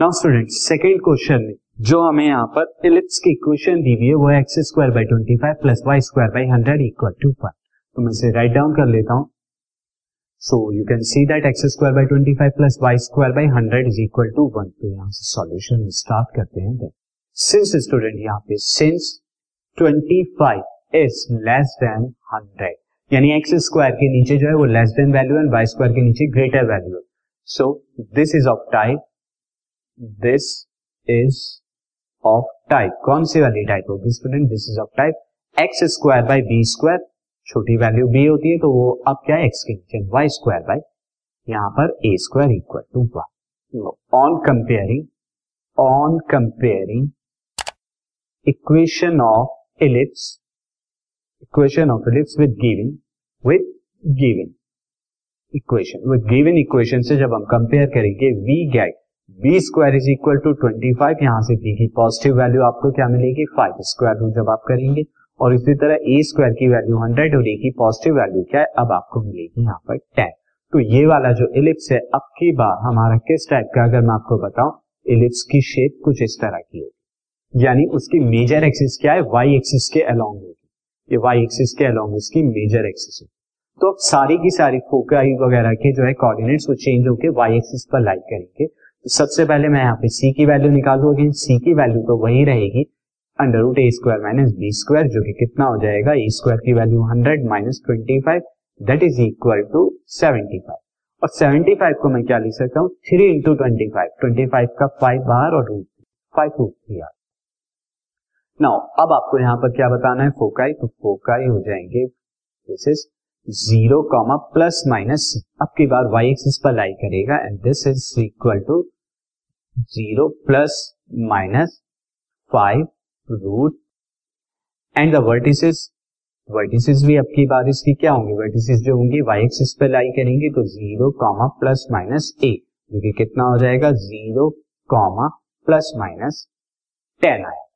Now student second question में जो हमें यहाँ पर इलिप्स की इक्वेशन दी हुई है, वो X square by twenty five plus Y square by hundred equal to one तो मैं इसे राइट डाउन कर लेता हूँ. So you can see that X square by twenty five plus Y square by hundred is equal to one तो यहाँ से solution start करते हैं. सिंस स्टूडेंट यहाँ पे since twenty five is less than hundred यानी एक्स स्क्वायर के नीचे जो है वो less than value and Y square के नीचे ग्रेटर वैल्यू है. So this is of type this is of type कौन सी वाली टाइप होगी student this is of type X square by B square छोटी वैल्यू बी होती है तो वो अब क्या है? एक्स के नीचे वाई स्क्वायर बाई यहाँ पर A square equal to one on comparing on comparing equation of ellipse equation of ellipse with giving with giving equation with given equation से जब हम कंपेयर करेंगे we get B square is equal to twenty five यहाँ से B की positive value आपको क्या मिलेगी? फाइव स्क्वायर रूट जब आप करेंगे, और इसी तरह ए स्क्वायर की वैल्यू हंड्रेड और ए की पॉजिटिव वैल्यू क्या है? अब आपको मिलेगी यहाँ पर टेन तो ये वाला जो इलिप्स है, अब की बार हमारा किस टाइप का अगर मैं आपको बताऊँ इलिप्स की शेप कुछ इस तरह की होगी। यानी उसकी मेजर एक्सिस क्या है? वाई एक्सिस के अलोंग होगी। ये वाई एक्सिस के अलोंग उसकी मेजर एक्सिस होगी। तो अब सारी की सारी फोकाई वगैरह के जो है कोऑर्डिनेट्स वो चेंज होकर वाई एक्सिस पर लाइक करेंगे। तो सबसे पहले मैं यहाँ पे सी की वैल्यू निकालू अगेन सी की वैल्यू तो वही रहेगी। Under root A square minus B square जो कि कितना हो जाएगा? ए स्क्वायर की value hundred minus twenty five that is equal to seventy five और सेवेंटी फाइव को मैं क्या लिख सकता हूँ? Three into twenty five twenty five का फाइव बार और root five root three are now अब आपको यहाँ पर क्या बताना है? फोकाई तो फोकाई हो जाएँगे। This is zero comma plus minus, अब की बार वाई एक्सिस पर लाई करेगा and this is equal to zero plus minus five root and the vertices vertices भी अब की बार इसकी क्या होंगे? वर्टिसेस जो होंगे वाई एक्सिस पर लाई करेंगे तो zero comma plus minus A जो कि कितना हो जाएगा? Zero comma plus minus ten आएगा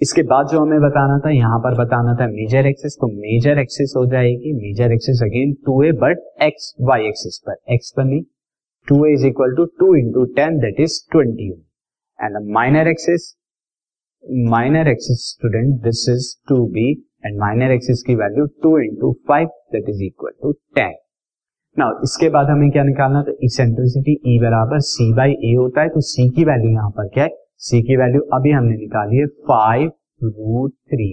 इसके बाद जो हमें बताना था, यहाँ पर बताना था मेजर एक्सिस तो मेजर एक्सिस हो जाएगी। Major axis again two A but X Y axis पर। एक्स पर नहीं। Two is equal to two into ten that is twenty and minor axis minor axis student this is two B and minor axis की value two into five that is equal to ten now इसके बाद हमें क्या निकालना था eccentricity ई e बराबर सी by ए होता है तो सी की वैल्यू यहाँ पर क्या है? सी की वैल्यू अभी हमने निकाली है five root three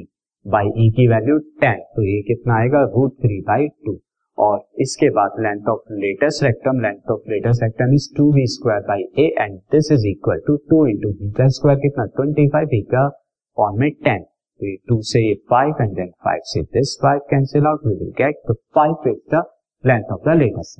by E की वैल्यू टेन तो ये कितना आएगा? रूट थ्री बाई टू और इसके बाद length of latus rectum length of latus rectum is two B square by A and this is equal to two into B का square कितना? ट्वेंटी फाइव बी का फॉर्म में ten तो ये two से ये फाइव एंड देन फाइव से this five cancel out we will get तो five is the length of the latus